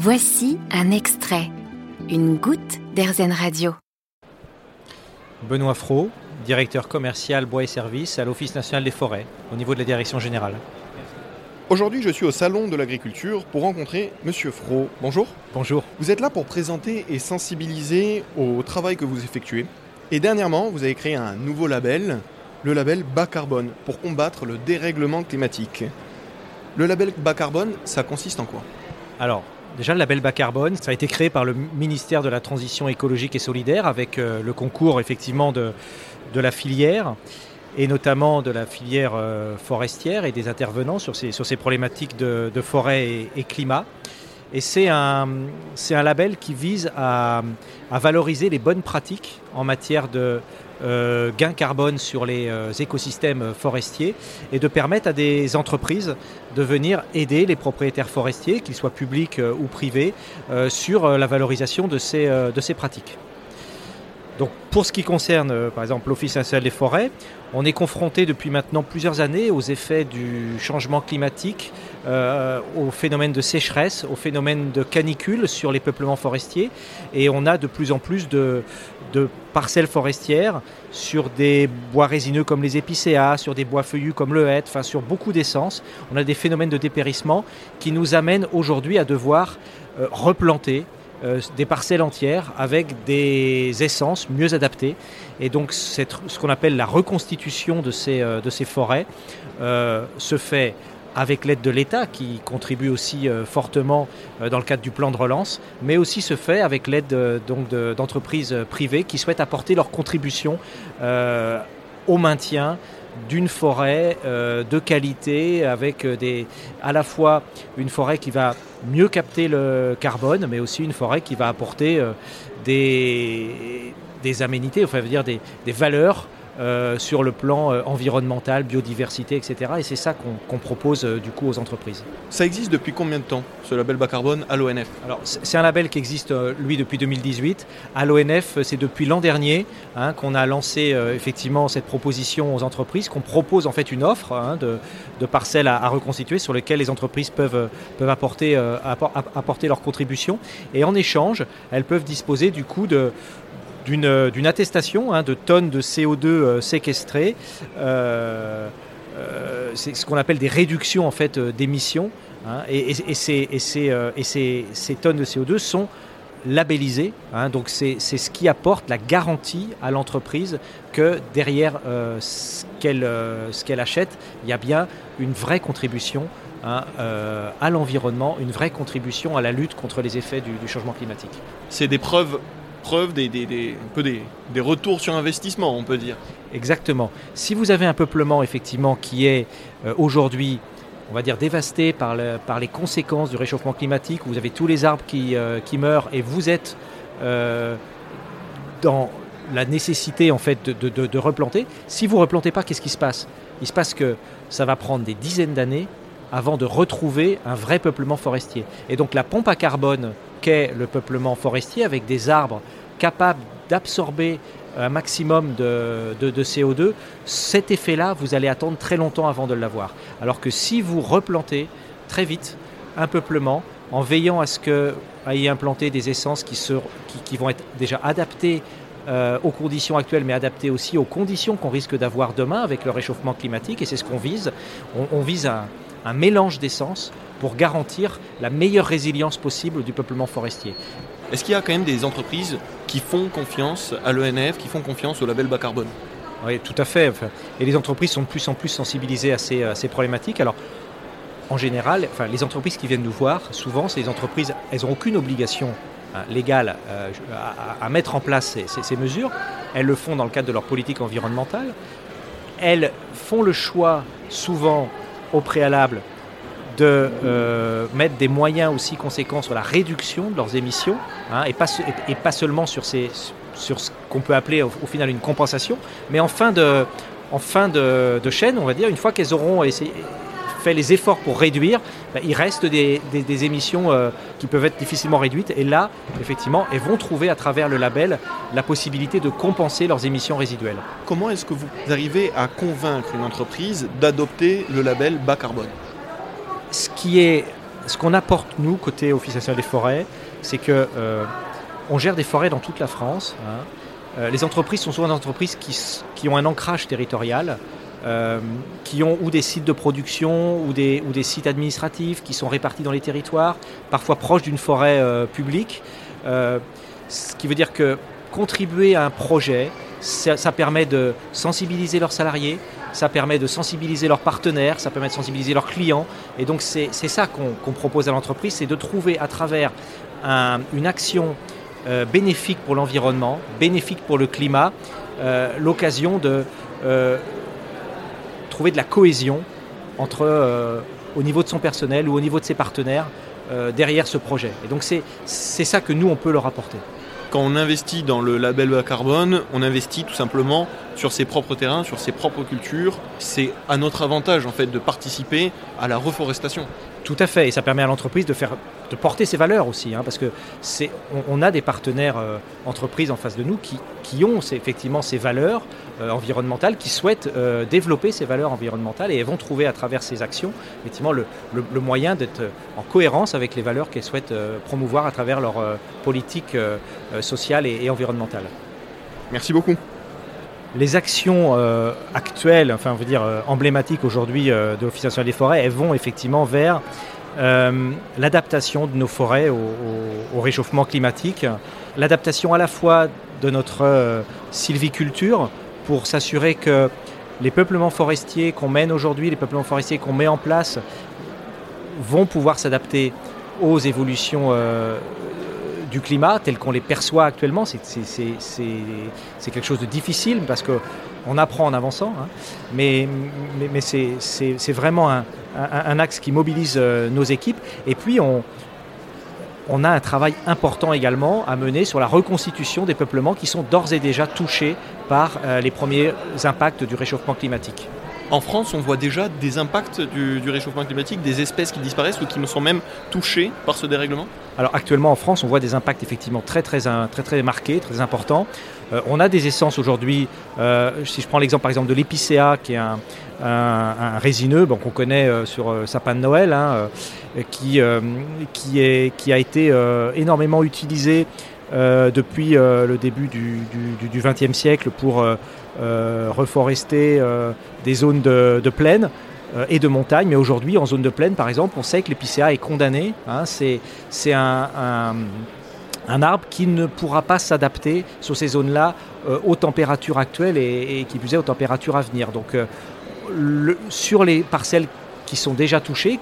Voici un extrait, une goutte d'Airzen Radio. Benoît Fro, directeur commercial bois et services à l'Office national des forêts, au niveau de la direction générale. Aujourd'hui, je suis au Salon de l'Agriculture pour rencontrer Monsieur Fro. Bonjour. Bonjour. Vous êtes là pour présenter et sensibiliser au travail que vous effectuez. Et dernièrement, vous avez créé un nouveau label, le label bas carbone, pour combattre le dérèglement climatique. Le label bas carbone, ça consiste en quoi? Alors, déjà, le label bas carbone, ça a été créé par le ministère de la Transition écologique et solidaire avec euh, le concours effectivement de, de la filière et notamment de la filière euh, forestière et des intervenants sur ces, sur ces problématiques de, de forêt et, et climat. Et c'est un, label qui vise à, valoriser les bonnes pratiques en matière de euh, gain carbone sur les euh, écosystèmes forestiers et de permettre à des entreprises de venir aider les propriétaires forestiers, qu'ils soient publics euh, ou privés, euh, sur la valorisation de ces pratiques. Donc pour ce qui concerne euh, par exemple l'Office national des forêts, on est confronté depuis maintenant plusieurs années aux effets du changement climatique, euh, au phénomène de sécheresse, au phénomène de canicule sur les peuplements forestiers et on a de plus en plus de, de parcelles forestières sur des bois résineux comme les épicéas, sur des bois feuillus comme le hêtre, enfin sur beaucoup d'essences. On a des phénomènes de dépérissement qui nous amènent aujourd'hui à devoir euh, replanter euh, des parcelles entières avec des essences mieux adaptées. Et donc ce qu'on appelle la reconstitution de ces, euh, forêts euh, se fait avec l'aide de l'État qui contribue aussi fortement dans le cadre du plan de relance, mais aussi se fait avec l'aide d'entreprises privées qui souhaitent apporter leur contribution au maintien d'une forêt euh, de qualité avec euh, des, à la fois une forêt qui va mieux capter le carbone, mais aussi une forêt qui va apporter euh, des, aménités, enfin, des valeurs euh, sur le plan euh, environnemental, biodiversité, etc. Et c'est ça qu'on propose euh, du coup aux entreprises. Ça existe depuis combien de temps, ce label bas carbone à l'ONF Alors c'est un label qui existe lui depuis 2018. À l'ONF, c'est depuis l'an dernier hein, qu'on a lancé effectivement cette proposition aux entreprises, qu'on propose en fait une offre hein, de, de parcelles à, à reconstituer sur lesquelles les entreprises peuvent, peuvent apporter, appor- app- apporter leur contribution. Et en échange, elles peuvent disposer du coup de d'une euh, d'une attestation hein, de tonnes de CO2 euh, séquestrées. Euh, c'est ce qu'on appelle des réductions en fait d'émissions. hein, et, et- ces, ces, tonnes de CO2 sont labellisées. hein, donc c'est ce qui apporte la garantie à l'entreprise que derrière ce qu'elle achète, il y a bien une vraie contribution à l'environnement, une vraie contribution à la lutte contre les effets du changement climatique. C'est des preuves, preuves des, un peu des, des retours sur investissement, on peut dire. Exactement. Si vous avez un peuplement effectivement qui est euh, aujourd'hui, on va dire, dévasté par, le- par les conséquences du réchauffement climatique, où vous avez tous les arbres qui, euh, qui meurent et vous êtes euh, dans la nécessité en fait de, de- de- replanter, si vous replantez pas, qu'est-ce qui se passe? Il se passe que ça va prendre des dizaines d'années avant de retrouver un vrai peuplement forestier. Et donc la pompe à carbone qu'est le peuplement forestier avec des arbres capables d'absorber un maximum de, de- de CO2, cet effet-là, vous allez attendre très longtemps avant de l'avoir. Alors que si vous replantez très vite un peuplement, en veillant à ce que y implanter des essences qui, vont être déjà adaptées euh, aux conditions actuelles, mais adaptées aussi aux conditions qu'on risque d'avoir demain avec le réchauffement climatique, et c'est ce qu'on vise. On vise un, un mélange d'essences pour garantir la meilleure résilience possible du peuplement forestier. Est-ce qu'il y a quand même des entreprises qui font confiance à l'ONF, qui font confiance au label bas carbone? Oui, tout à fait. Et les entreprises sont de plus en plus sensibilisées à ces, à ces problématiques. Alors, en général, enfin, les entreprises qui viennent nous voir, souvent, c'est les entreprises, elles n'ont aucune obligation hein, légale euh, à, à- à mettre en place ces, ces- ces mesures. Elles le font dans le cadre de leur politique environnementale. Elles font le choix, souvent au préalable, de euh, mettre des moyens aussi conséquents sur la réduction de leurs émissions, hein, et, pas, seulement sur, ce qu'on peut appeler au, final une compensation, mais en fin de, en fin de, de chaîne, on va dire, une fois qu'elles auront essayé, fait les efforts pour réduire, ben, il reste des, des- des émissions euh, qui peuvent être difficilement réduites, et là, effectivement, elles vont trouver à travers le label la possibilité de compenser leurs émissions résiduelles. Comment est-ce que vous arrivez à convaincre une entreprise d'adopter le label bas carbone? Ce qui est ce qu'on apporte, nous, côté Office national des forêts, c'est que on gère des forêts dans toute la France. Hein. les entreprises sont souvent des entreprises qui, qui ont un ancrage territorial. Euh, qui ont ou des sites de production ou des, ou des sites administratifs qui sont répartis dans les territoires, parfois proches d'une forêt euh, publique. Euh, ce qui veut dire que contribuer à un projet, ça, permet de sensibiliser leurs salariés, ça permet de sensibiliser leurs partenaires, ça permet de sensibiliser leurs clients. Et donc c'est ça qu'on propose à l'entreprise, c'est de trouver à travers une action bénéfique pour l'environnement, bénéfique pour le climat, l'occasion de trouver de la cohésion entre, euh, au niveau de son personnel ou au niveau de ses partenaires euh, derrière ce projet. Et donc c'est ça que nous, on peut leur apporter. Quand on investit dans le label bas carbone, on investit tout simplement sur ses propres terrains, sur ses propres cultures. C'est à notre avantage en fait de participer à la reforestation. Tout à fait, et ça permet à l'entreprise de faire, de porter ses valeurs aussi, hein, parce que c'est, on, a des partenaires euh, entreprises en face de nous qui, qui ont effectivement ces valeurs euh, environnementales, qui souhaitent euh, développer ces valeurs environnementales, et elles vont trouver à travers ces actions effectivement le, le, moyen d'être en cohérence avec les valeurs qu'elles souhaitent promouvoir à travers leur politique sociale et, et environnementale. Merci beaucoup les actions euh, actuelles, enfin on veut dire euh, emblématiques aujourd'hui euh, de l'Office national des forêts, elles vont effectivement vers l'adaptation de nos forêts au, réchauffement climatique, l'adaptation à la fois de notre sylviculture pour s'assurer que les peuplements forestiers qu'on mène aujourd'hui, les peuplements forestiers qu'on met en place, vont pouvoir s'adapter aux évolutions du climat tel qu'on les perçoit actuellement, c'est quelque chose de difficile parce qu'on apprend en avançant, hein. mais, c'est vraiment un, axe qui mobilise euh, nos équipes. Et puis on, on a un travail important également à mener sur la reconstitution des peuplements qui sont d'ores et déjà touchés par euh, les premiers impacts du réchauffement climatique. En France, on voit déjà des impacts du, réchauffement climatique, des espèces qui disparaissent ou qui sont même touchées par ce dérèglement Alors actuellement en France, on voit des impacts effectivement très très, très, très marqués, très importants. Euh, on a des essences aujourd'hui, euh, si je prends l'exemple par exemple de l'épicéa, qui est un, résineux qu'on connaît euh, sur sapin de Noël, hein, qui, qui, a été énormément utilisé depuis le début du XXe siècle pour euh, reforester euh, des zones de, plaine euh, et de montagne. Mais aujourd'hui, en zone de plaine, par exemple, on sait que l'épicéa est condamné. Hein. c'est un, un, arbre qui ne pourra pas s'adapter sur ces zones-là aux températures actuelles et, qui plus est aux températures à venir. Donc, sur les parcelles qui sont déjà touchées,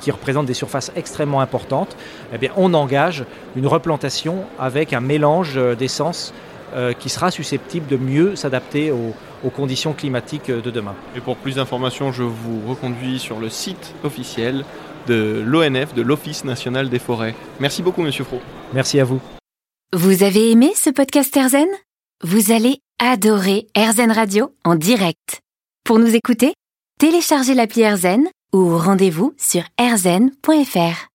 qui, représentent des surfaces extrêmement importantes, eh bien, on engage une replantation avec un mélange d'essences euh, qui sera susceptible de mieux s'adapter aux, conditions climatiques de demain. Et pour plus d'informations, je vous reconduis sur le site officiel de l'ONF, de l'Office national des forêts. Merci beaucoup, Monsieur Fro. Merci à vous. Vous avez aimé ce podcast Erzen Vous allez adorer Erzen Radio en direct. Pour nous écouter, téléchargez l'appli Erzen ou rendez-vous sur erzen.fr.